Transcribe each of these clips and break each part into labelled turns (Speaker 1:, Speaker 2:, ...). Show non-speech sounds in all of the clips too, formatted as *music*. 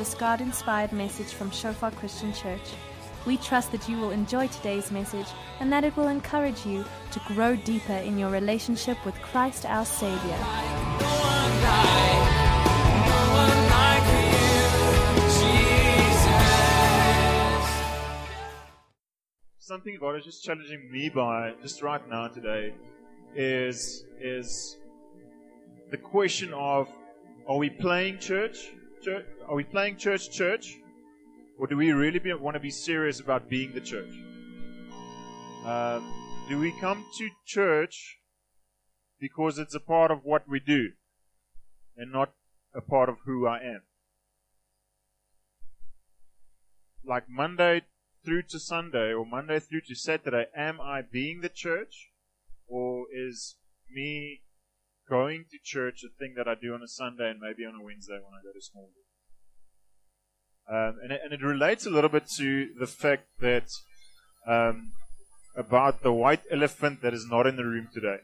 Speaker 1: this God inspired message from Shofar Christian Church. We trust that you will enjoy today's message and that it will encourage you to grow deeper in your relationship with Christ our Savior.
Speaker 2: Something God is just challenging me by just right now today is is the question of are we playing church? Church are we playing church church? Or do we really be, want to be serious about being the church? Um, do we come to church because it's a part of what we do and not a part of who I am? Like Monday through to Sunday or Monday through to Saturday, am I being the church? Or is me going to church a thing that I do on a Sunday and maybe on a Wednesday when I go to small group? Um, and, it, and, it, relates a little bit to the fact that um, about the white elephant that is not in the room today.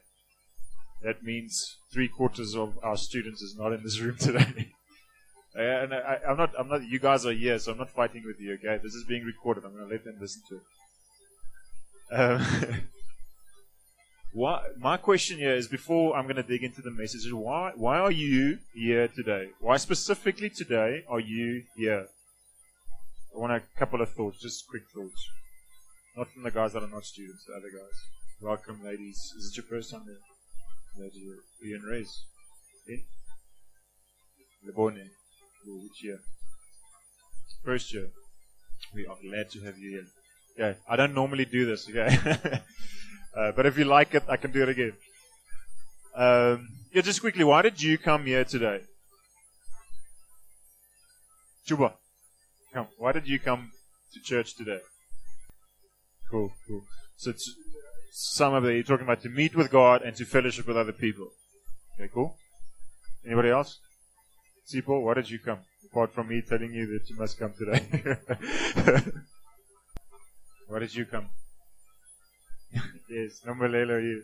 Speaker 2: That means three quarters of our students is not in this room today. *laughs* and I, am not, I'm not. You guys are here, so I'm not fighting with you. Okay, this is being recorded. I'm going to let them listen to it. Um, *laughs* why, my question here is before I'm going to dig into the message why why are you here today? Why specifically today are you here? I want a couple of thoughts, just quick thoughts. Not from the guys that are not students, the other guys. Welcome, ladies. Is it your first time? That you in race? In? Lebone. Which year? First year. We are glad to have you here. Okay, I don't normally do this, okay? *laughs* uh, but if you like it, I can do it again. Um, yeah, just quickly, why did you come here today? Chuba, come. Why did you come to church today? Cool, cool. So it's some of the you're talking about to meet with God and to fellowship with other people. Okay, cool. Anybody else? Sipo, why did you come? Apart from me telling you that you must come today. *laughs* why did you come? Yes, Nombalelo, you.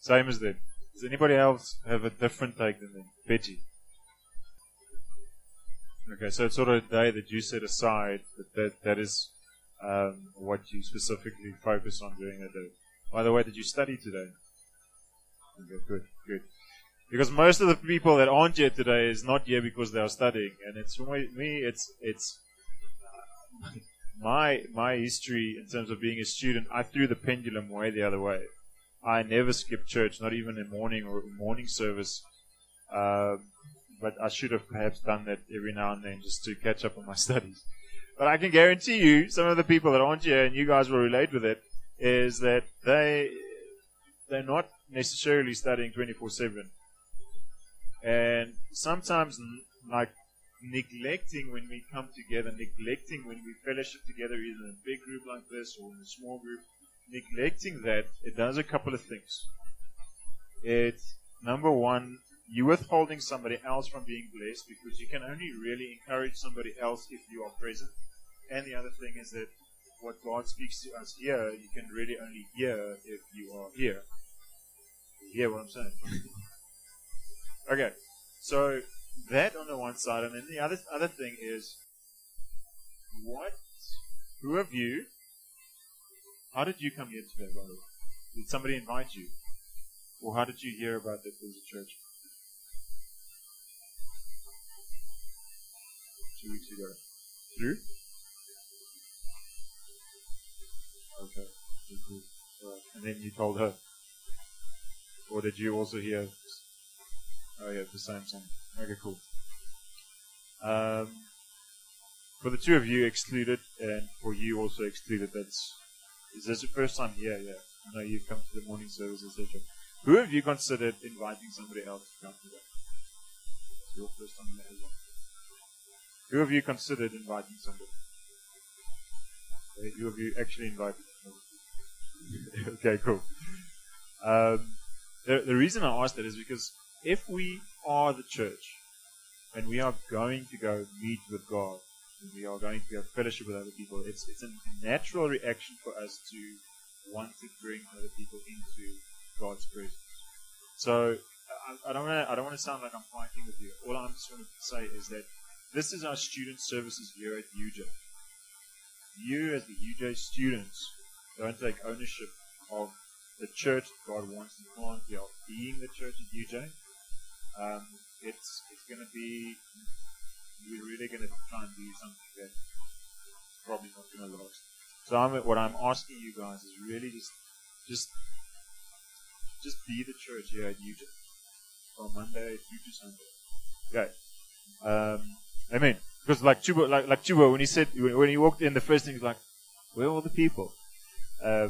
Speaker 2: Same as them. Does anybody else have a different take than them? Betty. Okay, so it's sort of a day that you set aside that that, that is um, what you specifically focus on during the day. By the way, did you study today? Okay, good, good. Because most of the people that aren't here today is not here because they are studying, and it's for me, it's it's my my history in terms of being a student. I threw the pendulum way the other way. I never skipped church, not even in morning or morning service. Uh, but I should have perhaps done that every now and then just to catch up on my *laughs* studies. But I can guarantee you, some of the people that aren't here, and you guys will relate with it, is that they they're not necessarily studying 24/7, and sometimes like neglecting when we come together, neglecting when we fellowship together, either in a big group like this or in a small group, neglecting that it does a couple of things. It number one, you withholding somebody else from being blessed because you can only really encourage somebody else if you are present. And the other thing is that what God speaks to us here, you can really only hear if you are here. You hear what I'm saying? *laughs* okay, so that on the one side, and then the other other thing is, what? Who of you? How did you come here today, way? Did somebody invite you, or how did you hear about that there's a church? Two weeks ago. Through? Okay. And then you told her. Or did you also hear? Oh yeah, the same song. Okay, cool. Um, for the two of you excluded, and for you also excluded, that's is this the first time here? Yeah, I know you've come to the morning service, etc. Who have you considered inviting somebody else to come today? It's your first time as well. Who have you considered inviting somebody? Who have you actually invited? *laughs* okay, cool. Um, the, the reason I ask that is because if we are the church and we are going to go meet with God, and we are going to go fellowship with other people, it's it's a natural reaction for us to want to bring other people into God's presence. So I, I don't want to. I don't want to sound like I'm fighting with you. All I'm just going to say is that this is our student services here at UJ. You, as the UJ students, don't take ownership of the church God wants to plant here, being the church at UJ. Um, it's it's going to be. We're really going to try and do something that probably not going to last. So I'm, what I'm asking you guys is really just, just, just be the church here at UJ from Monday through to Sunday. Okay. Um, amen. Because like Chuba, like like Chuba, when he said when he walked in, the first thing was like, "Where are all the people?" Uh,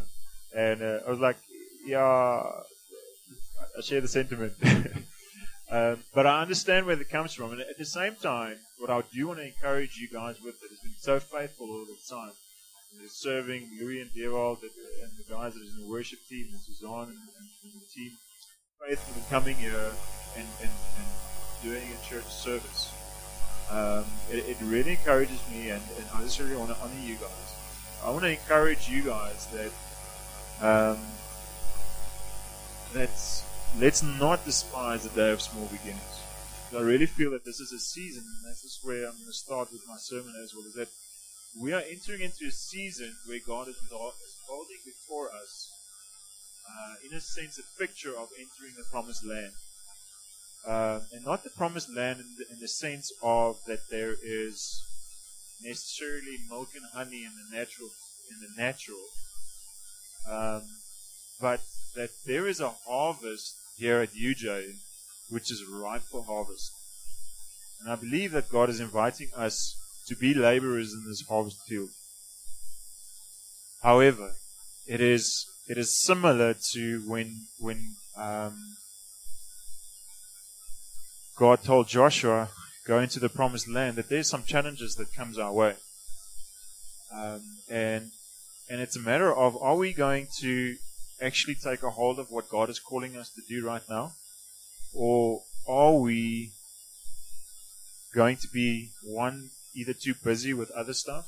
Speaker 2: and uh, I was like, "Yeah, I share the sentiment." *laughs* um, but I understand where it comes from, and at the same time, what I do want to encourage you guys with that has been so faithful all the time serving Louis and Dewald and the guys that is in the worship team, and Suzanne and, and, and the team, faithful in coming here and, and, and doing a church service. Um, it, it, really encourages me, and, and, I just really want to honor you guys. I want to encourage you guys that um, let's let's not despise the day of small beginnings. I really feel that this is a season, and this is where I'm going to start with my sermon as well. Is that we are entering into a season where God is holding before us, uh, in a sense, a picture of entering the promised land. Uh, and not the promised land in the, in the, sense of that there is necessarily milk and honey in the natural, in the natural, um, but that there is a harvest here at UJ which is ripe for harvest. And I believe that God is inviting us to be laborers in this harvest field. However, it is it is similar to when when um, God told Joshua, go into the promised land, that there's some challenges that comes our way. Um, and, and it's a matter of, are we going to actually take a hold of what God is calling us to do right now? Or are we going to be one, either too busy with other stuff,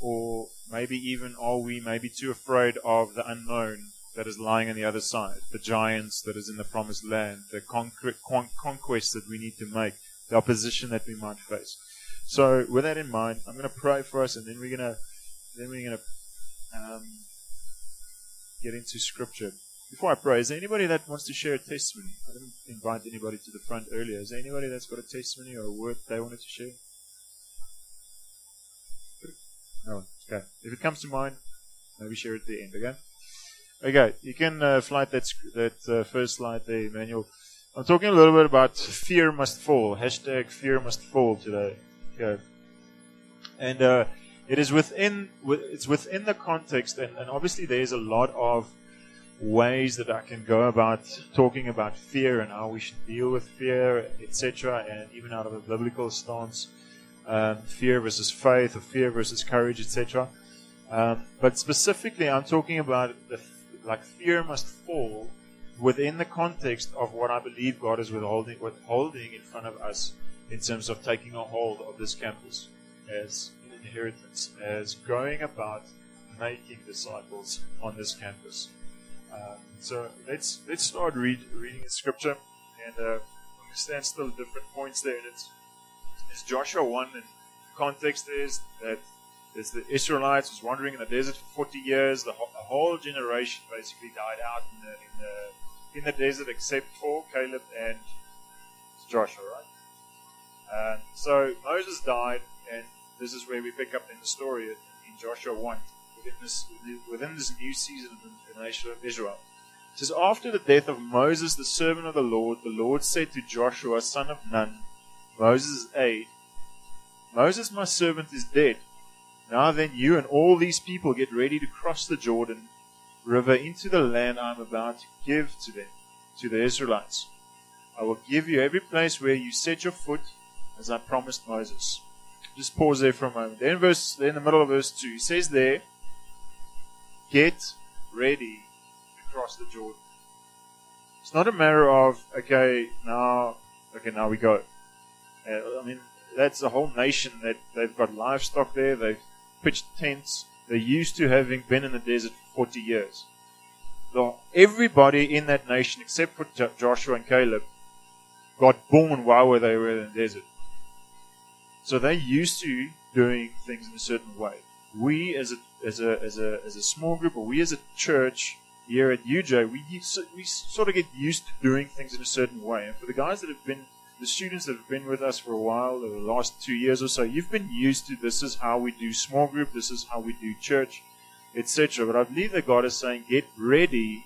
Speaker 2: or maybe even are we maybe too afraid of the unknown that is lying on the other side, the giants that is in the promised land, the con- conquest that we need to make, the opposition that we might face. So, with that in mind, I'm going to pray for us, and then we're going to then we're going to um, get into scripture. Before I pray, is there anybody that wants to share a testimony? I didn't invite anybody to the front earlier. Is there anybody that's got a testimony or a word they wanted to share? No. Okay. If it comes to mind, maybe share it at the end. Okay. Okay, you can uh, that that uh, first slide there, Emmanuel. I'm talking a little bit about fear must fall. Hashtag fear must fall today. Okay, and uh, it is within it's within the context, and, and obviously there's a lot of ways that I can go about talking about fear and how we should deal with fear, etc., and even out of a biblical stance, um, fear versus faith, or fear versus courage, etc. Um, but specifically, I'm talking about the like fear must fall within the context of what I believe God is withholding, withholding in front of us in terms of taking a hold of this campus as inheritance, as going about making disciples on this campus. Um, so let's let's start read, reading the scripture and uh, understand still different points there. And it's, it's Joshua one, and the context is that is the Israelites was wandering in the desert for 40 years. The whole, the whole generation basically died out in the, in the in the desert, except for Caleb and Joshua, right? And so Moses died, this is where we pick up in the story in Joshua 1, within this, within this new season of the nation of Israel. It says, After the death of Moses, the servant of the Lord, the Lord said to Joshua, son of Nun, Moses' aide, Moses, my servant, is dead. Now then, you and all these people get ready to cross the Jordan River into the land I am about to give to them, to the Israelites. I will give you every place where you set your foot, as I promised Moses. Just pause there for a moment. Then, verse, then in the middle of verse 2, he says there, Get ready to cross the Jordan. It's not a matter of, okay, now, okay, now we go. Uh, I mean, that's a whole nation that they've got livestock there, they've pitched tents. They're used to having been in the desert for 40 years. the, everybody in that nation, except for Jo- Joshua and Caleb, got born while they were in the desert. So they used to doing things in a certain way. We, as a as a as a as a small group, or we as a church here at UJ, we we sort of get used to doing things in a certain way. And for the guys that have been the students that have been with us for a while, the last two years or so, you've been used to this is how we do small group, this is how we do church, etc. But I believe that God is saying, get ready,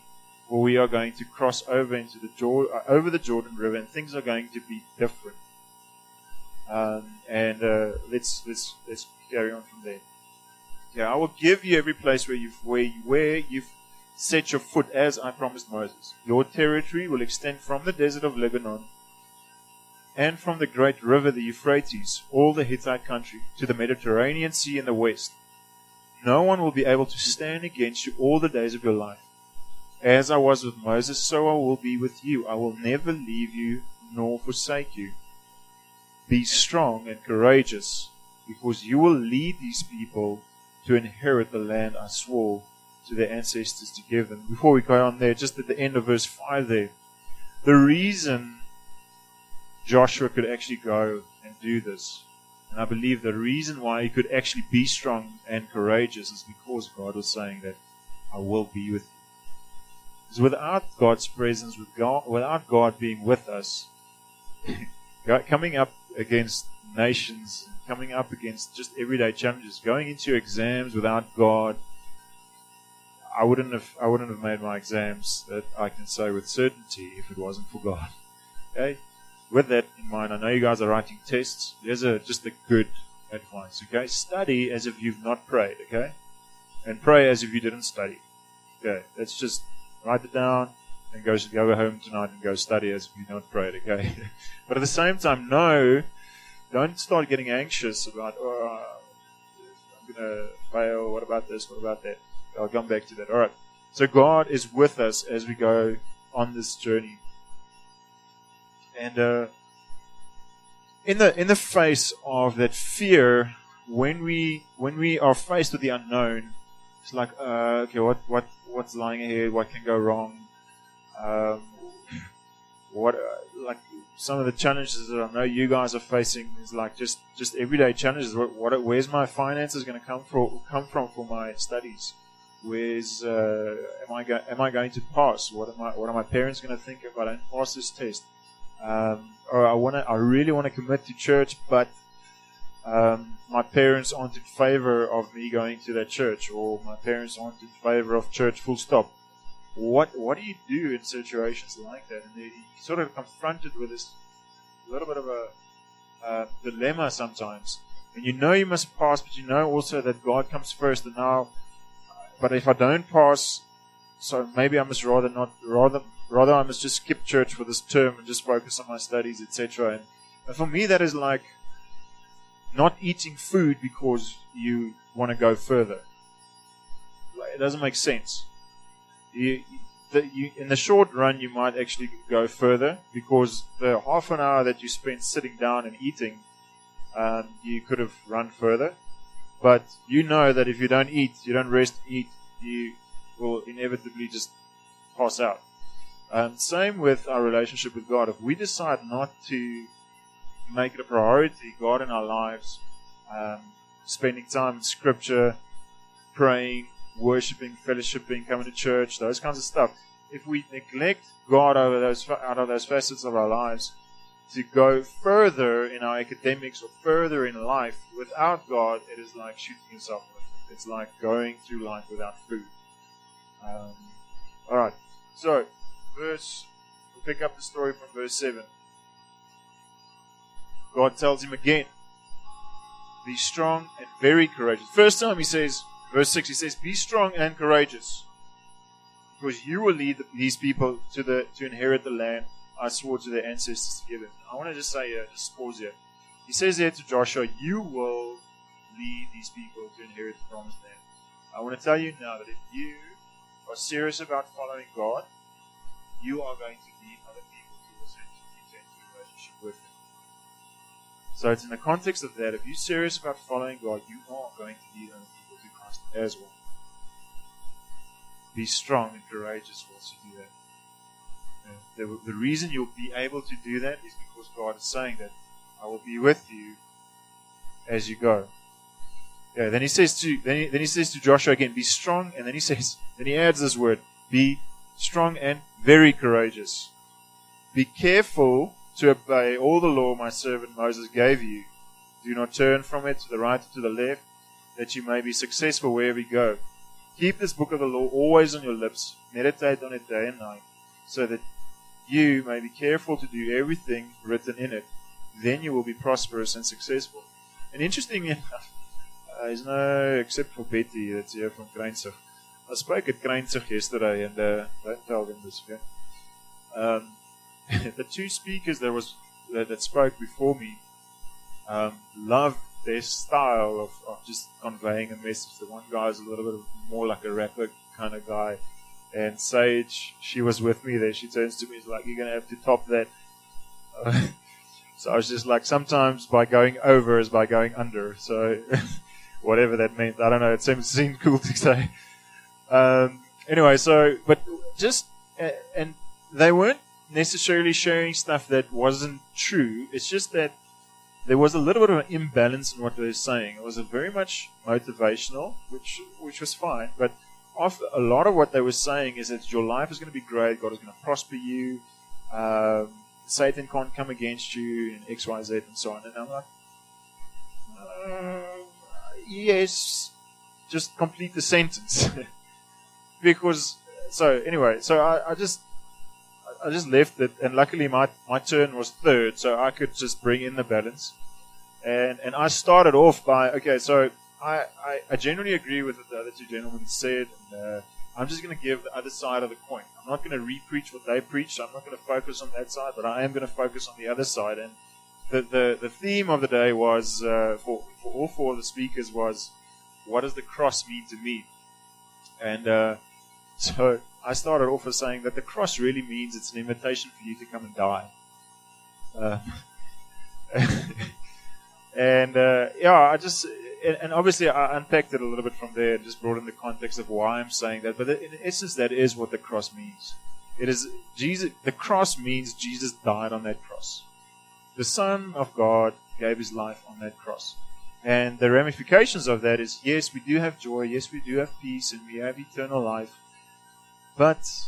Speaker 2: for we are going to cross over into the Jordan, uh, over the Jordan River, and things are going to be different. Um, and uh, let's let's let's carry on from there. Yeah, I will give you every place where you've where you, where you've set your foot, as I promised Moses. Your territory will extend from the desert of Lebanon and from the great river the Euphrates, all the Hittite country, to the Mediterranean Sea in the west. No one will be able to stand against you all the days of your life. As I was with Moses, so I will be with you. I will never leave you nor forsake you. Be strong and courageous, because you will lead these people to inherit the land I swore to their ancestors to give them. Before we go on there, just at the end of verse 5 there, the reason Joshua could actually go and do this. And I believe the reason why he could actually be strong and courageous is because God was saying that I will be with you. Because without God's presence, with God, without God being with us, *laughs* coming up against nations, coming up against just everyday challenges, going into exams without God, I wouldn't have I wouldn't have made my exams that I can say with certainty if it wasn't for God. *laughs* Okay? with that in mind, I know you guys are writing tests. Here's a just a good advice, okay? Study as if you've not prayed, okay? And pray as if you didn't study. Okay, let's just write it down and go go home tonight and go study as you not prayed, okay? *laughs* but at the same time, no, don't start getting anxious about oh I'm gonna fail, what about this, what about that? I'll come back to that. Alright. So God is with us as we go on this journey and uh, in the in the face of that fear, when we when we are faced with the unknown, it's like uh, okay, what what what's lying ahead? What can go wrong? Um, what uh, like some of the challenges that I know you guys are facing is like just just everyday challenges. What, what where's my finances going to come from come from for my studies? Where's uh, am I go, am I going to pass? What am I what are my parents going to think if I don't pass this test? um, or I want to, I really want to commit to church, but um, my parents aren't in favor of me going to that church, or my parents aren't in favor of church. Full stop. What what do you do in situations like that? And you're sort of confronted with this little bit of a uh, dilemma sometimes. And you know you must pass, but you know also that God comes first. And now, but if I don't pass, so maybe I must rather not rather rather I must just skip church for this term and just focus on my studies, etc. And, and for me, that is like not eating food because you want to go further. It doesn't make sense. You, the, you, in the short run, you might actually go further because the half an hour that you spend sitting down and eating, um, you could have run further. But you know that if you don't eat, you don't rest, eat, you will inevitably just pass out. Um, same with our relationship with God. If we decide not to make it a priority, God in our lives, um, spending time in Scripture, praying, worshiping, fellowshipping, coming to church, those kinds of stuff. If we neglect God over those out of those facets of our lives, to go further in our academics or further in life without God, it is like shooting yourself. It's like going through life without food. Um, all right, so verse, we'll pick up the story from verse 7. God tells him again, Be strong and very courageous. First time he says, verse 6, he says, Be strong and courageous, because you will lead these people to, the, to inherit the land I swore to their ancestors to give them. I want to just say, uh, just pause here. He says here to Joshua, You will lead these people to inherit the promised land. I want to tell you now that if you are serious about following God, you are going to need other people to also enter into a relationship with Him. So it's in the context of that, if you're serious about following God, you are going to need other people as well. be strong and courageous whilst you do that. The, the reason you'll be able to do that is because God is saying that I will be with you as you go. Yeah, then he says to then he, then he says to Joshua again, be strong, and then he says then he adds this word, be strong and very courageous. Be careful to obey all the law my servant Moses gave you. Do not turn from it to the right or to the left, that you may be successful wherever you go. Keep this book of the law always on your lips. Meditate on it day and night, so that you may be careful to do everything written in it. Then you will be prosperous and successful. And interestingly *laughs* enough, uh, is no, except for Betty, that's here from Kleinsig. I spoke at Kleinsig yesterday, and uh, don't tell them this, okay? Um, *laughs* the two speakers that was that, that spoke before me um, loved their style of, of just conveying a message. The one guy is a little bit more like a rapper kind of guy, and Sage, she was with me there. She turns to me, she's like, "You're gonna have to top that." Uh, *laughs* so I was just like, sometimes by going over is by going under. So *laughs* whatever that means, I don't know. It seemed seemed cool to say. Um, anyway, so but just uh, and they weren't necessarily sharing stuff that wasn't true. It's just that there was a little bit of an imbalance in what they were saying. It was very much motivational, which which was fine, but after a lot of what they were saying is that your life is going to be great. God is going to prosper you. Um, Satan can't come against you and X, Y, Z, and so on. And I'm like, uh, yes, just complete the sentence. *laughs* because so anyway, so I, I just I just left it, and luckily my my turn was third, so I could just bring in the balance. And and I started off by okay, so I I, I generally agree with what the other two gentlemen said, and uh, I'm just going to give the other side of the coin. I'm not going to repreach what they preach. So I'm not going to focus on that side, but I am going to focus on the other side. And the the, the theme of the day was uh, for for all four of the speakers was what does the cross mean to me? And uh, *laughs* so I started off with saying that the cross really means it's an invitation for you to come and die. Uh, *laughs* and uh, yeah, I just and obviously I unpacked it a little bit from there and just brought in the context of why I'm saying that. But in essence, that is what the cross means. It is Jesus. The cross means Jesus died on that cross. The Son of God gave His life on that cross. And the ramifications of that is yes, we do have joy, yes, we do have peace, and we have eternal life. But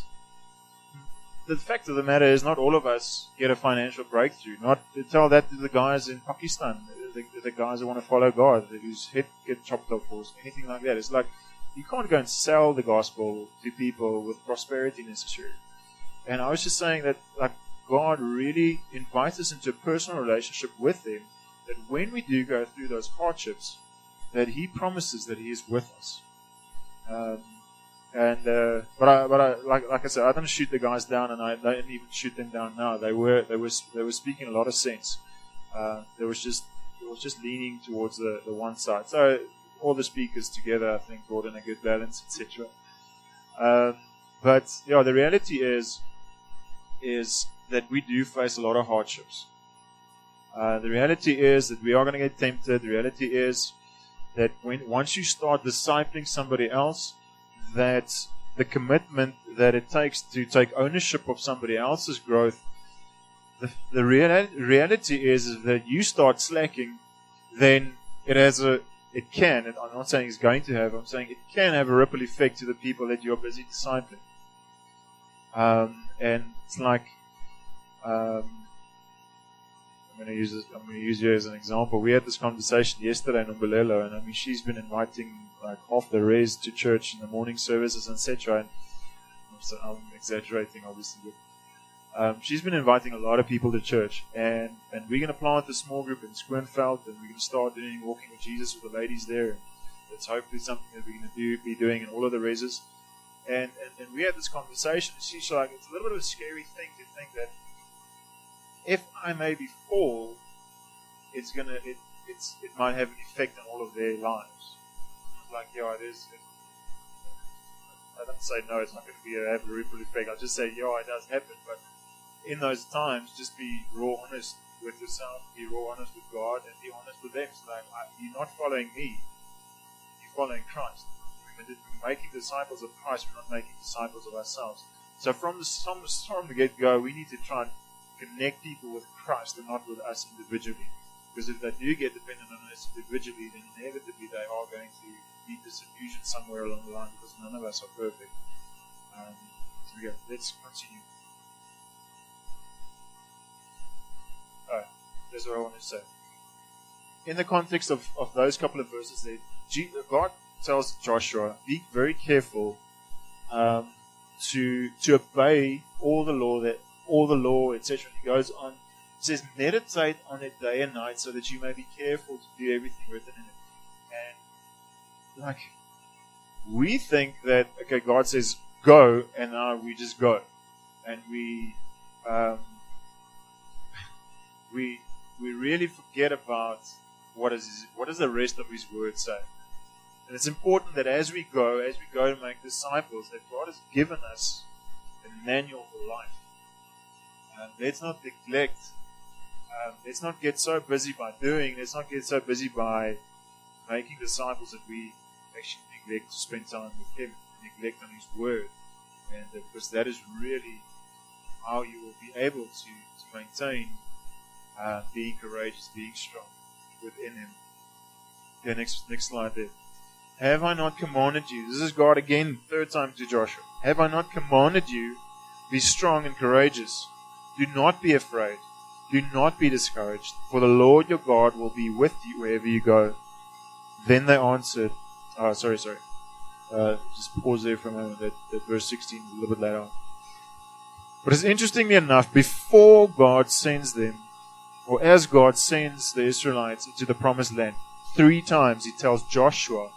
Speaker 2: the fact of the matter is, not all of us get a financial breakthrough. Not tell that to the guys in Pakistan, the, the guys who want to follow God, whose head get chopped off or anything like that. It's like you can't go and sell the gospel to people with prosperity necessarily. And I was just saying that, like, God really invites us into a personal relationship with Him. That when we do go through those hardships, that He promises that He is with us. Um, and uh, but I but I like like I said I didn't shoot the guys down and I didn't even shoot them down now. They were they was they were speaking a lot of sense. Uh, there was just it was just leaning towards the, the one side. So all the speakers together I think brought in a good balance etc um, but yeah the reality is is that we do face a lot of hardships. Uh, the reality is that we are going to get tempted. The reality is that when once you start discipling somebody else that the commitment that it takes to take ownership of somebody else's growth, the, the real, reality is, is that you start slacking, then it has a, it can, I'm not saying it's going to have, I'm saying it can have a ripple effect to the people that you're busy discipling. Um, and it's like, um, going to use I'm going to use you as an example. We had this conversation yesterday in Umbelelo, and I mean she's been inviting like half the res to church in the morning services, etc. And so I'm exaggerating, obviously, but um, she's been inviting a lot of people to church, and and we're going to plant a small group in Schoenfeld, and we're going to start doing walking with Jesus with the ladies there. And it's hopefully something that we're going to do be doing in all of the reses. And, and and we had this conversation, and she's like, it's a little bit of a scary thing to think that if I maybe fall, it's gonna it it's it might have an effect on all of their lives. Like yeah, it is. I don't say no, it's not going to be a, have a ripple effect. I'll just say yeah, it does happen. But in those times, just be raw honest with yourself, be raw honest with God, and be honest with them. So like, I, you're not following me, you're following Christ. we're making disciples of Christ, we're not making disciples of ourselves. So from the, from the get go, we need to try and connect people with Christ and not with us individually. Because if they do get dependent on us individually, then inevitably they are going to be disillusioned somewhere along the line because none of us are perfect. Um, let's continue. Alright, that's what I want to say. In the context of, of those couple of verses there, God tells Joshua, be very careful um, to to obey all the law that all the law, etc. He goes on says, meditate on it day and night so that you may be careful to do everything written in it. And, like, we think that, okay, God says, go, and now we just go. And we, um, we, we really forget about what is his, what does the rest of His Word say. And it's important that as we go, as we go to make disciples, that God has given us a manual for life. And let's not neglect um, let's not get so busy by doing, let's not get so busy by making disciples that we actually neglect to spend time with Him, neglect on His Word. And uh, because that is really how you will be able to, to maintain uh, being courageous, being strong within Him. Okay, next, next slide there. Have I not commanded you? This is God again, third time to Joshua. Have I not commanded you? Be strong and courageous. Do not be afraid. Do not be discouraged, for the Lord your God will be with you wherever you go. Then they answered, oh, sorry, sorry. Uh, just pause there for a moment. That, that verse 16 is a little bit later on. But it's interestingly enough, before God sends them, or as God sends the Israelites into the promised land, three times he tells Joshua,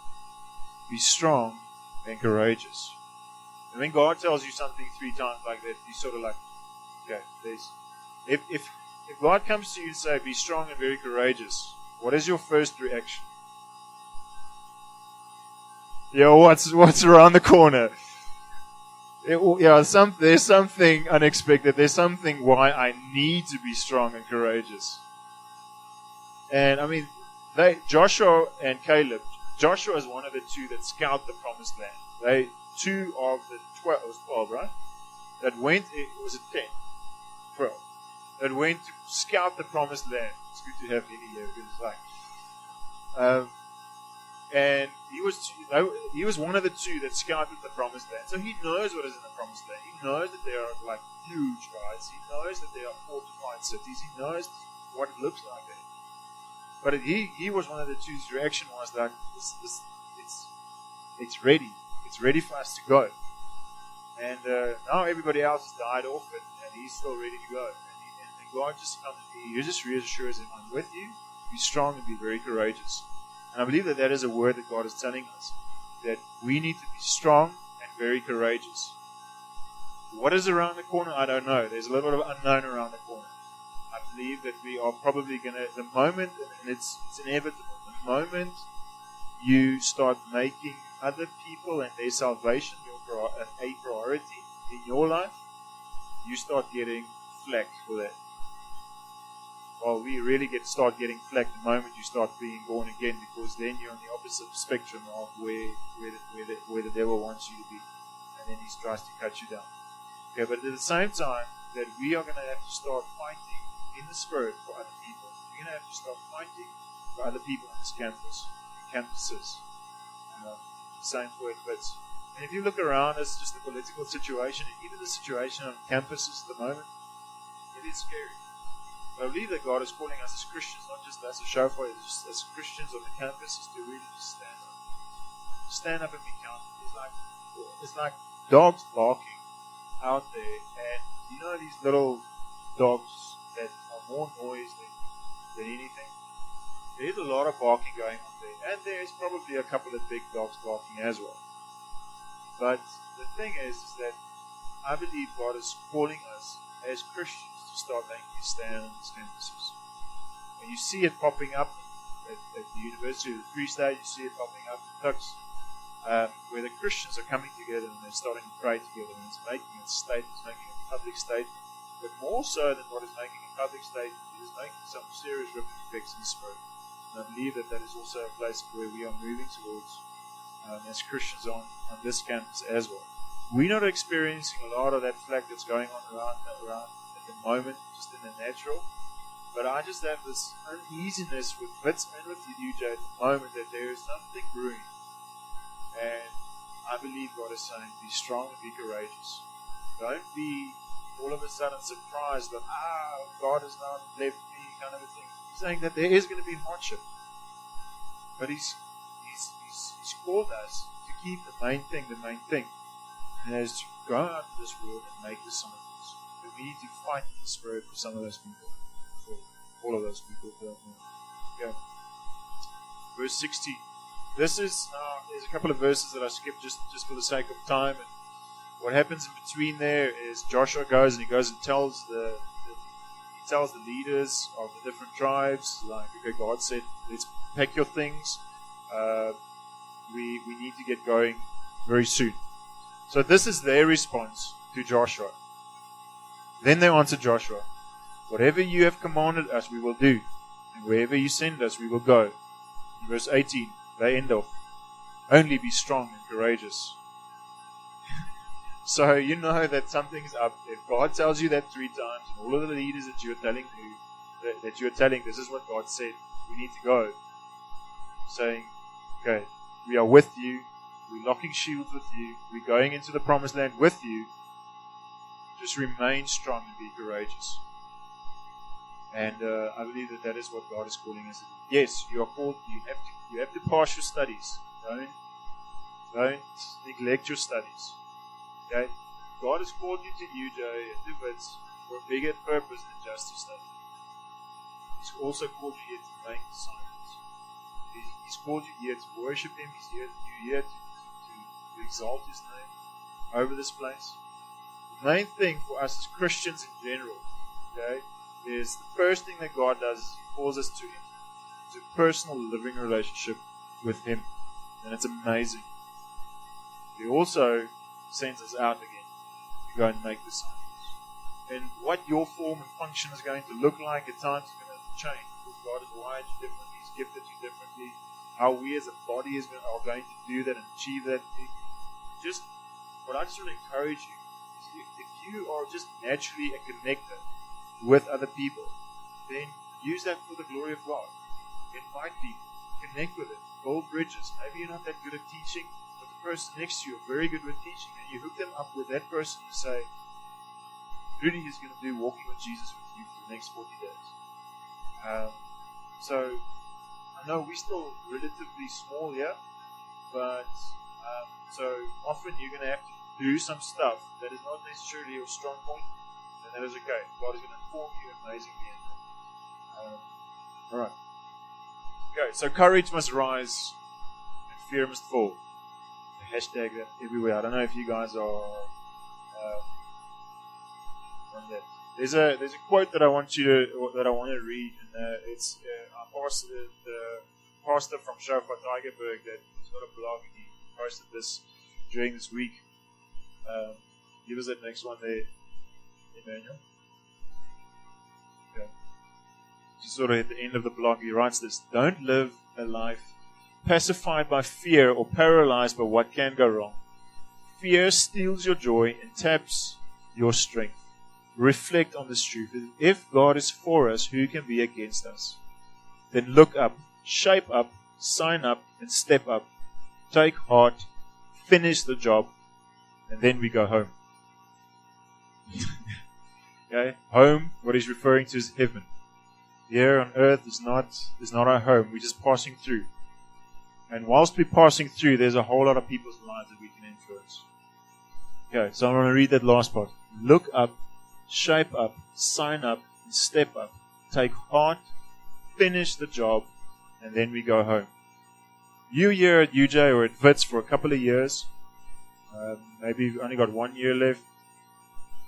Speaker 2: be strong and courageous. And when God tells you something three times like that, you sort of like, okay, there's, if, if, if God comes to you and say, "Be strong and very courageous," what is your first reaction? Yeah, what's what's around the corner? It, yeah, some, there's something unexpected. There's something why I need to be strong and courageous. And I mean, they Joshua and Caleb. Joshua is one of the two that scout the promised land. They two of the twelve, it was twelve, right? That went. It was a ten, twelve that went to scout the promised land. It's good to have Vinny here because it's like, um, and he was he was one of the two that scouted the promised land. So he knows what is in the promised land. He knows that there are like huge guys. He knows that there are fortified cities. He knows what it looks like there. But he he was one of the two's reaction was that this, this, it's it's ready. It's ready for us to go. And uh, now everybody else has died off, and, and he's still ready to go. God just comes to you, He just reassures him, I'm with you. Be strong and be very courageous. And I believe that that is a word that God is telling us that we need to be strong and very courageous. What is around the corner? I don't know. There's a little bit of unknown around the corner. I believe that we are probably going to, the moment, and it's, it's inevitable, the moment you start making other people and their salvation your, a priority in your life, you start getting flack for that well, we really get start getting flack the moment you start being born again, because then you're on the opposite spectrum of where where the, where the, where the devil wants you to be, and then he tries to cut you down. Okay, but at the same time, that we are going to have to start fighting in the spirit for other people. We're going to have to start fighting for other people on this campus, campuses. Um, same for it, but and if you look around, it's just the political situation, and even the situation on campuses at the moment, it is scary. I believe that God is calling us as Christians, not just as a shofar, just as Christians on the campus, is to really just stand up. Stand up and be counted. It's like it's like dogs barking out there, and you know these little dogs that are more noise than, than anything. There's a lot of barking going on there, and there's probably a couple of big dogs barking as well. But the thing is, is that I believe God is calling us as Christians start making a stand on these campuses. And you see it popping up at, at the University of the Free State, you see it popping up in Tuks, um, where the Christians are coming together and they're starting to pray together, and it's making a statement, it's making a public statement. But more so than what is making a public statement, it is making some serious ripple effects in the spirit. And I believe that that is also a place where we are moving towards um, as Christians on, on this campus as well. We're not experiencing a lot of that flag that's going on around, around the moment, just in the natural. But I just have this uneasiness with and with UJ at the moment that there is something brewing. And I believe God is saying, be strong and be courageous. Don't be all of a sudden surprised that, ah, God has now left me, kind of a thing. He's saying that there is going to be hardship. But He's, he's, he's, he's called us to keep the main thing the main thing. And that is to go out into this world and make disciples. We need to fight the spirit for some of those people. For all of those people. Yeah. Verse 16. This is, uh, there's a couple of verses that I skipped just, just for the sake of time. And what happens in between there is Joshua goes and he goes and tells the, the he tells the leaders of the different tribes, like, okay, God said, let's pack your things. Uh, we, we need to get going very soon. So this is their response to Joshua. Then they answered Joshua, Whatever you have commanded us, we will do, and wherever you send us, we will go. In verse 18, they end off, Only be strong and courageous. *laughs* so you know that something's up. If God tells you that three times, and all of the leaders that you're telling who, that, that you're telling, this is what God said, we need to go. Saying, okay, we are with you, we're locking shields with you, we're going into the promised land with you. Just remain strong and be courageous. And uh, I believe that that is what God is calling us. Yes, you are called. You have to. You have to pass your studies. Don't don't neglect your studies. Okay, God has called you to UJ and Wits for a bigger purpose than just to study. He's also called you here to make disciples. He's called you here to worship Him. He's here, you here to, to, to exalt His name over this place. Main thing for us as Christians in general, okay, is the first thing that God does is He calls us to Him, to a personal living relationship with Him. And it's amazing. He also sends us out again to go and make disciples. And what your form and function is going to look like at times is going to change because God has wired you differently, He's gifted you differently. How we as a body is going, are going to do that and achieve that. Just what I just want to encourage you if, you are just naturally a connector with other people, then use that for the glory of God. Invite people, connect with them, build bridges. Maybe you're not that good at teaching, but the person next to you are very good with teaching, and you hook them up with that person and say, Rudy is going to do walking with Jesus with you for the next 40 days. Um, so, I know we're still relatively small here, but um, so often you're going to have to do some stuff that is not necessarily your strong point that is okay. God is going to form you amazingly. Um, all right. Okay, so courage must rise and fear must fall. The hashtag that everywhere. I don't know if you guys are on that. There's a there's a quote that I want you to that I want to read, and uh, it's uh, pastor, the, the pastor from Shofar Tygerberg that has got a blog, and he posted this during this week. Um, give us that next one there. Emmanuel. Okay. Just sort of at the end of the blog, he writes this Don't live a life pacified by fear or paralyzed by what can go wrong. Fear steals your joy and taps your strength. Reflect on this truth. If God is for us, who can be against us? Then look up, shape up, sign up, and step up. Take heart, finish the job, and then we go home. *laughs* Okay? Home, what he's referring to is heaven. Here on earth is not is not our home. We're just passing through. And whilst we're passing through, there's a whole lot of people's lives that we can influence. Okay, so I'm going to read that last part. Look up, shape up, sign up, step up, take heart, finish the job, and then we go home. You here at UJ or at Wits for a couple of years, um, maybe you've only got one year left,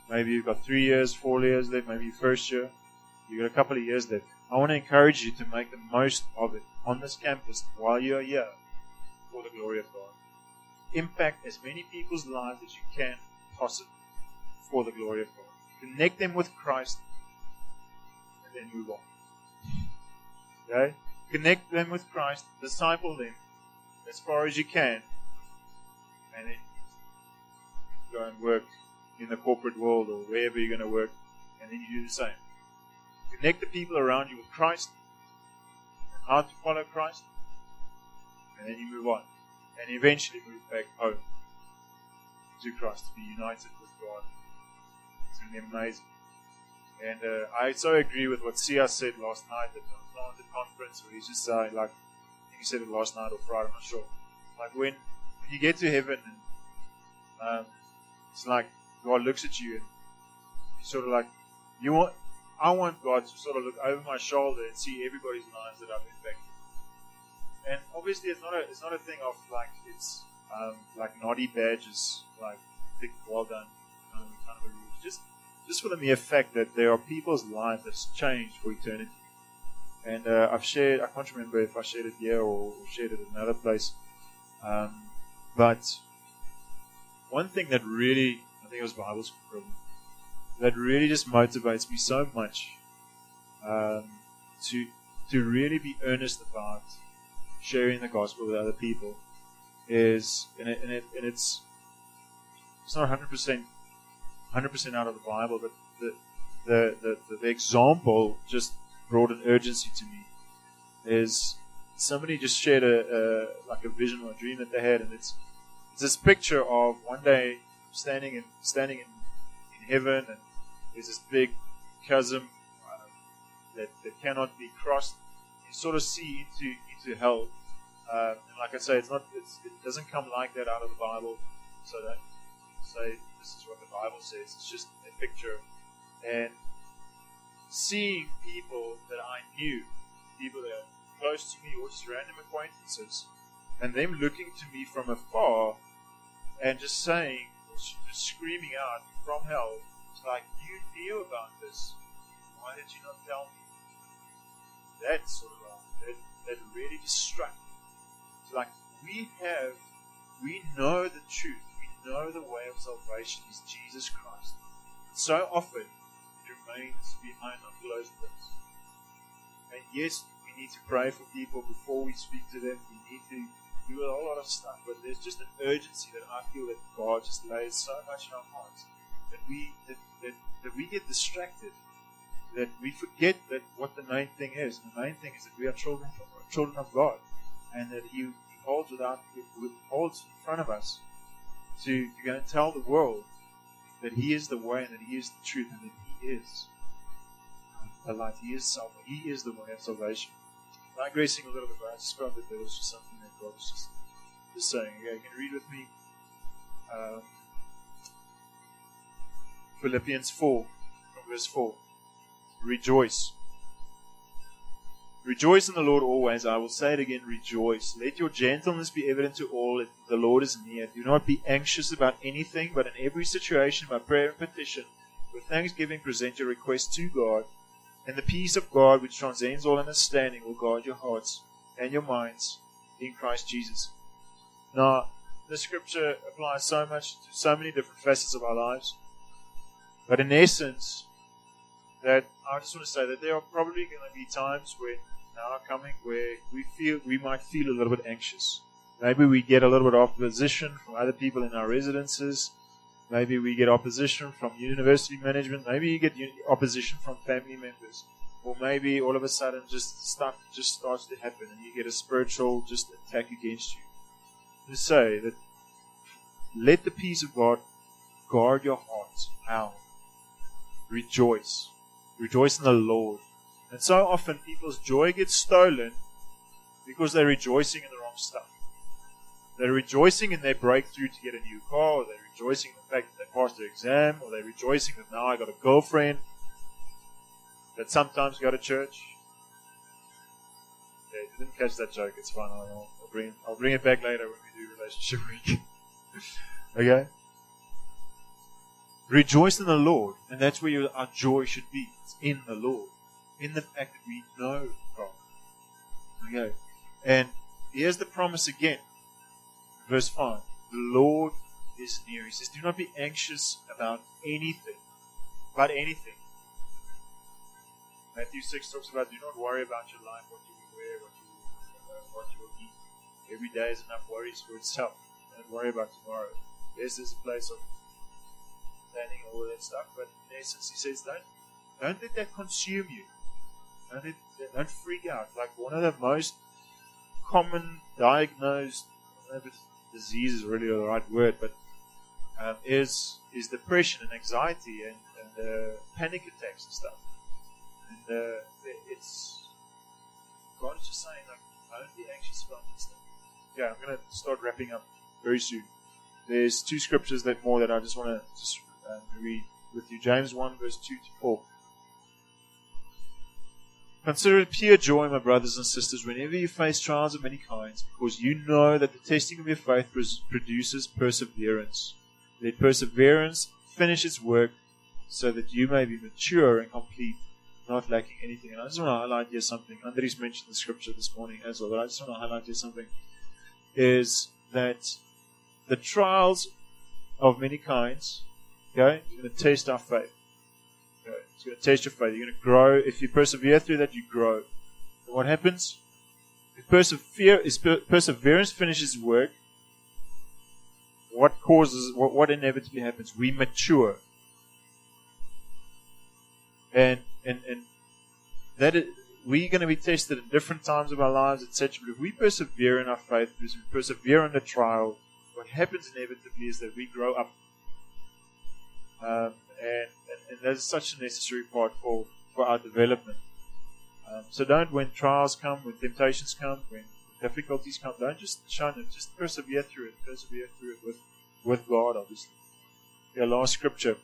Speaker 2: Maybe you've got three years, four years left, maybe first year. You've got a couple of years left. I want to encourage you to make the most of it on this campus while you're here for the glory of God. Impact as many people's lives as you can possibly for the glory of God. Connect them with Christ and then move on. Okay? Connect them with Christ, disciple them as far as you can, and then go and work in the corporate world or wherever you're going to work, and then you do the same. Connect the people around you with Christ and how to follow Christ, and then you move on, and eventually move back home to Christ to be united with God. It's going to be amazing. And uh, I so agree with what Sia said last night at the planted conference, where he's just saying, like, I think he said it last night or Friday, I'm not sure. Like when, when you get to heaven, and um, it's like God looks at you and he's sort of like, you want, I want God to sort of look over my shoulder and see everybody's lives that I've impacted. And obviously, it's not a, it's not a thing of like it's um, like naughty badges, like thick, well done, kind of, kind of a rule. Just just for the mere fact that there are people's lives that's changed for eternity. And uh, I've shared, I can't remember if I shared it here or shared it in another place. Um, but one thing that really, I think it was Bible school that really just motivates me so much um, to to really be earnest about sharing the gospel with other people is, and, it, and, it, and it's it's not 100 percent 100% out of the Bible, but the, the, the, the, example just brought an urgency to me. Is somebody just shared a, a, like a vision or a dream that they had, and it's this picture of one day standing in standing in, in heaven, and there's this big chasm uh, that, that cannot be crossed. You sort of see into into hell, uh, and like I say, it's not it's, it doesn't come like that out of the Bible. So don't say this is what the Bible says. It's just a picture. And seeing people that I knew, people that are close to me or just random acquaintances, and them looking to me from afar and just saying, just screaming out from hell, it's like, you knew about this. Why did you not tell me? That sort of um, that, that really just me. It's like, we have, we know the truth We know the way of salvation is Jesus Christ. So often it remains behind closed lips. And yes, we need to pray for people before we speak to them. We need to do a whole lot of stuff, but there's just an urgency that I feel that God just lays so much in our hearts that we that, that, that we get distracted, that we forget that what the main thing is. And the main thing is that we are children children of God, and that He, he holds without He holds in front of us to, to go and tell the world that He is the way and that He is the truth and that He is the light. He is salvation. He is the way of salvation. Digressing a little bit, but I just felt that there was just something just, saying. Okay, you can read with me um, Philippians 4, verse 4. Rejoice. Rejoice in the Lord always. I will say it again, rejoice. Let your gentleness be evident to all. The Lord is near. Do not be anxious about anything, but in every situation, by prayer and petition, with thanksgiving, present your requests to God. And the peace of God, which transcends all understanding, will guard your hearts and your minds in Christ Jesus. Now, the scripture applies so much to so many different facets of our lives. But in essence, that I just want to say that there are probably going to be times when now coming where we feel we might feel a little bit anxious. Maybe we get a little bit of opposition from other people in our residences. Maybe we get opposition from university management. Maybe you get opposition from family members. Or maybe all of a sudden just stuff just starts to happen and you get a spiritual just attack against you. To say that let the peace of God guard your hearts. How? Rejoice. Rejoice in the Lord. And so often people's joy gets stolen because they're rejoicing in the wrong stuff. They're rejoicing in their breakthrough to get a new car, or they're rejoicing in the fact that they passed their exam, or they're rejoicing that now I got a girlfriend that sometimes go to church. Okay, you didn't catch that joke. It's fine. I'll, I'll bring I'll bring it back later when we do relationship *laughs* week. okay. Rejoice in the Lord, and that's where your, our joy should be. It's in the Lord in the fact that we know God. Okay. And here's the promise again. Verse 5. The Lord is near. He says, Do not be anxious about anything. About anything. Matthew 6 talks about do not worry about your life, what you will wear, what you will, uh, what you will eat. Every day is enough worries for itself. Don't worry about tomorrow. Yes, there's a place of planning all that stuff, but in essence, he says, don't, don't let that consume you. Don't, let, don't freak out. Like one of the most common diagnosed, disease is really the right word, but um, is is depression and anxiety and, and uh, panic attacks and stuff. And uh, it's God is just saying like, don't be anxious about this stuff. Yeah, I'm gonna start wrapping up very soon. There's two scriptures that more that I just want to just um, read with you. James one verse two to four. Consider it pure joy, my brothers and sisters, whenever you face trials of many kinds, because you know that the testing of your faith produces perseverance. Let perseverance finish its work, so that you may be mature and complete, not lacking anything. And I just want to highlight here something. Andres mentioned the scripture this morning as well, but I just want to highlight here something. Is that the trials of many kinds, okay, is going to test our faith. Okay, It's going to test your faith. You're going to grow. If you persevere through that, you grow. And what happens? If persevere, if perseverance finishes work, what causes, what, what inevitably happens? We mature. And, and, and that is, we're going to be tested at different times of our lives, etc. But if we persevere in our faith, if we persevere under trial, what happens inevitably is that we grow up. Um, and, and, and that is such a necessary part for, for our development. Um, so don't, when trials come, when temptations come, when difficulties come, don't just shun it. Just persevere through it. Persevere through it with, with God, obviously. Yeah, last scripture.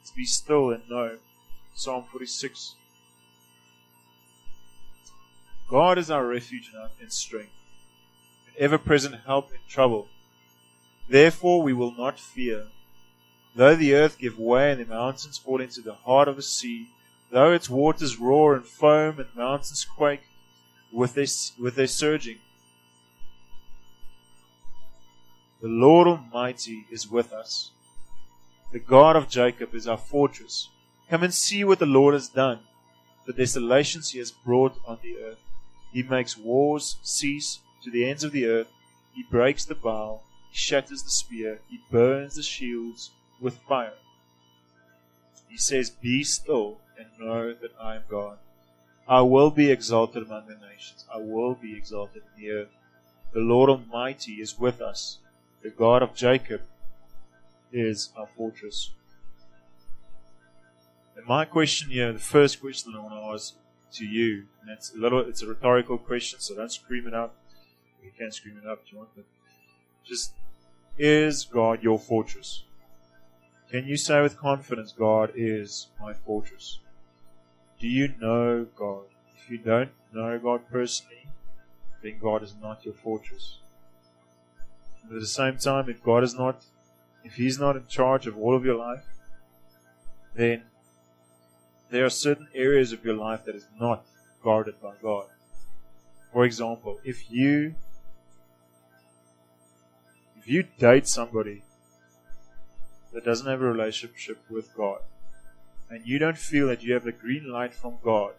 Speaker 2: Let's be still and know. Psalm 46. God is our refuge and strength, an ever present help in trouble. Therefore we will not fear. Though the earth give way and the mountains fall into the heart of the sea, though its waters roar and foam and mountains quake with their, with their surging, the Lord Almighty is with us. The God of Jacob is our fortress. Come and see what the Lord has done, the desolations he has brought on the earth. He makes wars cease to the ends of the earth. He breaks the bow. He shatters the spear. He burns the shields with fire. He says, Be still and know that I am God. I will be exalted among the nations. I will be exalted in the earth. The Lord Almighty is with us. The God of Jacob is our fortress. And my question here, the first question that I want to ask to you, and it's a little, it's a rhetorical question, so don't scream it out. You can scream it out if you want, but just, is God your fortress? Can you say with confidence, God is my fortress? Do you know God? If you don't know God personally, then God is not your fortress. But at the same time, if God is not, if He's not in charge of all of your life, then there are certain areas of your life that is not guarded by God. For example, if you if you date somebody that doesn't have a relationship with God, and you don't feel that you have the green light from God,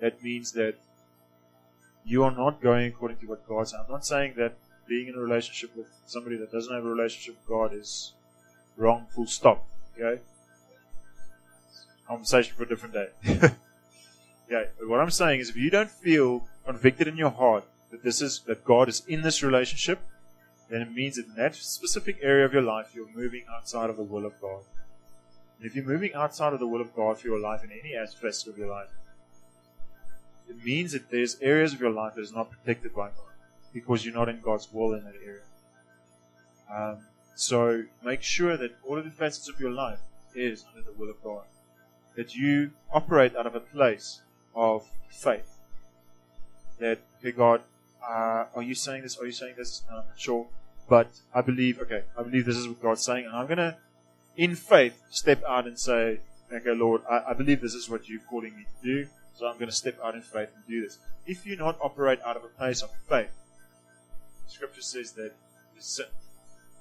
Speaker 2: that means that you are not going according to what God says. I'm not saying that being in a relationship with somebody that doesn't have a relationship with God is wrong, full stop. Okay? Conversation for a different day. *laughs* okay, what I'm saying is if you don't feel convicted in your heart that this is that God is in this relationship, then it means that in that specific area of your life, you're moving outside of the will of God. And if you're moving outside of the will of God for your life in any aspect of your life, it means that there's areas of your life that is not protected by God because you're not in God's will in that area. Um, so make sure that all of the facets of your life is under the will of God. That you operate out of a place of faith. That, okay, God, uh, are you saying this? Are you saying this? I'm not sure. But I believe, okay, I believe this is what God's saying, and I'm going to, in faith, step out and say, okay, Lord, I, I believe this is what you're calling me to do, so I'm going to step out in faith and do this. If you not operate out of a place of faith, Scripture says that is sin.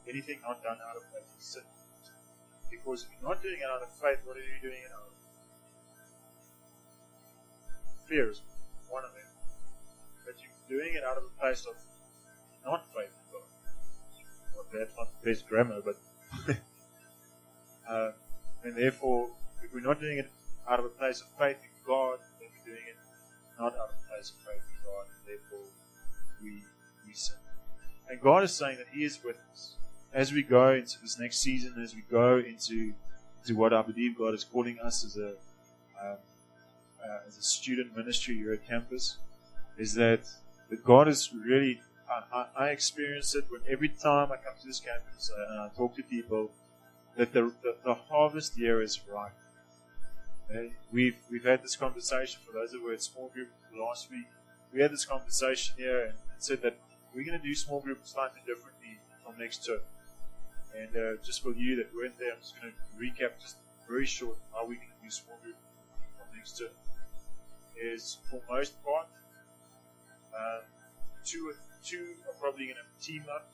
Speaker 2: Anything not done out of faith is sin. Because if you're not doing it out of faith, what are you doing it out of? Fear is one of them. But you're doing it out of a place of not faith in God. that's not the best grammar, but *laughs* uh, and therefore, if we're not doing it out of a place of faith in God, then we're doing it not out of a place of faith in God, and therefore we we sin. And God is saying that He is with us as we go into this next season, as we go into into what I believe God is calling us as a um, uh, as a student ministry here at campus, is that that God is really. I, I, experience it when every time I come to this campus uh, and I talk to people that the, the, the harvest year is ripe. Okay? We've we've had this conversation for those that were at small group last week. We had this conversation here and, and said that we're going to do small group slightly differently from next term. And uh, just for you that weren't there, I'm just going to recap just very short how we're going to do small group from next term. Is for most part, um, two two are probably going to team up,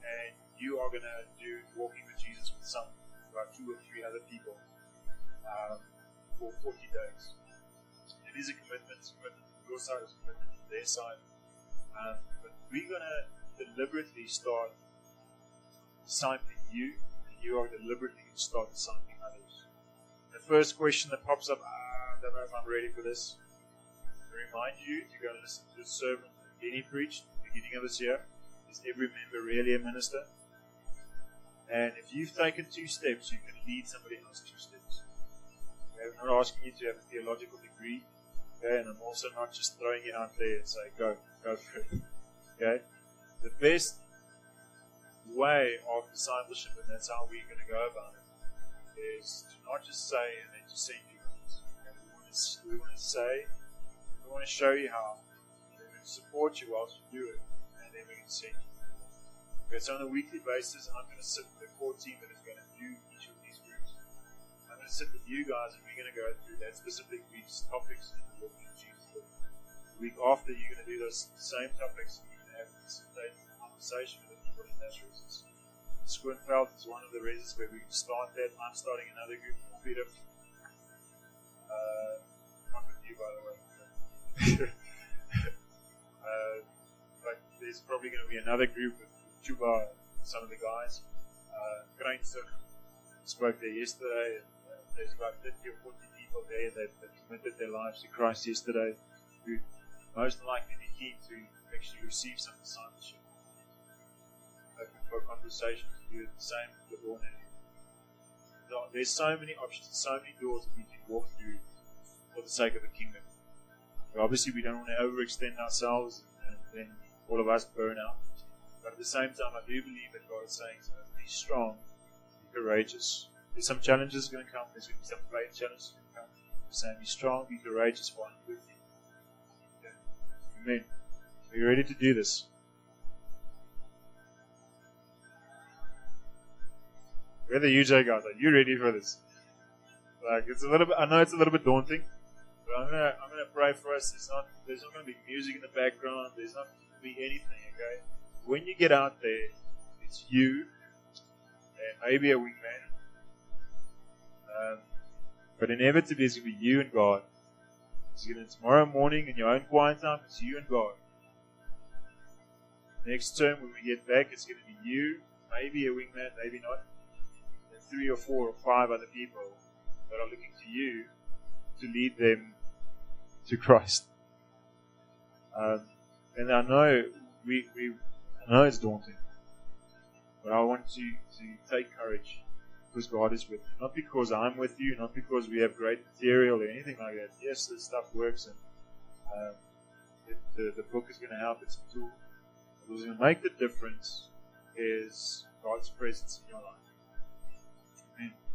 Speaker 2: and you are going to do walking with Jesus with some about two or three other people um, for 40 days. It is a commitment, commitment your side, it's a commitment their side. Um, but we're going to deliberately start discipling you, and you are deliberately going to start discipling others. The first question that pops up, ah, I don't know if I'm ready for this. Remind you to go and listen to the sermon that Denny preached at the beginning of this year. Is every member really a minister? And if you've taken two steps, you can lead somebody else two steps. I'm not asking you to have a theological degree, okay, and I'm also not just throwing it out there and say, go, go for it. Okay? The best way of discipleship, and that's how we're going to go about it, is to not just say and then to send you guys. Okay? We want to say, we want to show you how, and then we support you whilst you do it, and then we can. Okay, so on a weekly basis, I'm going to sit with the core team that is going to do each of these groups. I'm going to sit with you guys, and we're going to go through that specific week's topics in the walking of Jesus. The week after, you're going to do those same topics and you're going to have facilitated conversation with people in those reasons. Squinfeld is one of the reasons where we start that. I'm starting another group, Peter. Uh, not with you, by the way. Uh, but there's probably going to be another group with Chuba and some of the guys. Uh, spoke there yesterday, and uh, there's about 50 or 40 people there that, that committed their lives to Christ yesterday who most likely be keen to actually receive some discipleship. Open for a conversation to do the same with Lorna. There's so many options, so many doors that we can walk through for the sake of the kingdom. But obviously, we don't want to overextend ourselves and then all of us burn out. But at the same time, I do believe that God is saying to us, be strong, be courageous. There's some challenges going to come. There's going to be some great challenges going to come. He's saying, be strong, be courageous, for I'm with you. Amen. Are you ready to do this? Where the UJ guys are you ready for this? Like it's a little bit. I know it's a little bit daunting, but I'm gonna I'm gonna pray for us. There's not there's not gonna be music in the background. There's not gonna be anything. Okay. When you get out there, it's you and maybe a wingman. Um, but inevitably, it's gonna be you and God. It's gonna tomorrow morning in your own quiet time. It's you and God. Next term, when we get back, it's going to be you, maybe a wingman, maybe not, and three or four or five other people that are looking to you to lead them to Christ. Um, and I know we, we I know it's daunting, but I want you to take courage because God is with you. Not because I'm with you, not because we have great material or anything like that. Yes, this stuff works, and um, it, the, the book is going to help. It's a tool. What's going to make the difference is God's presence in your life.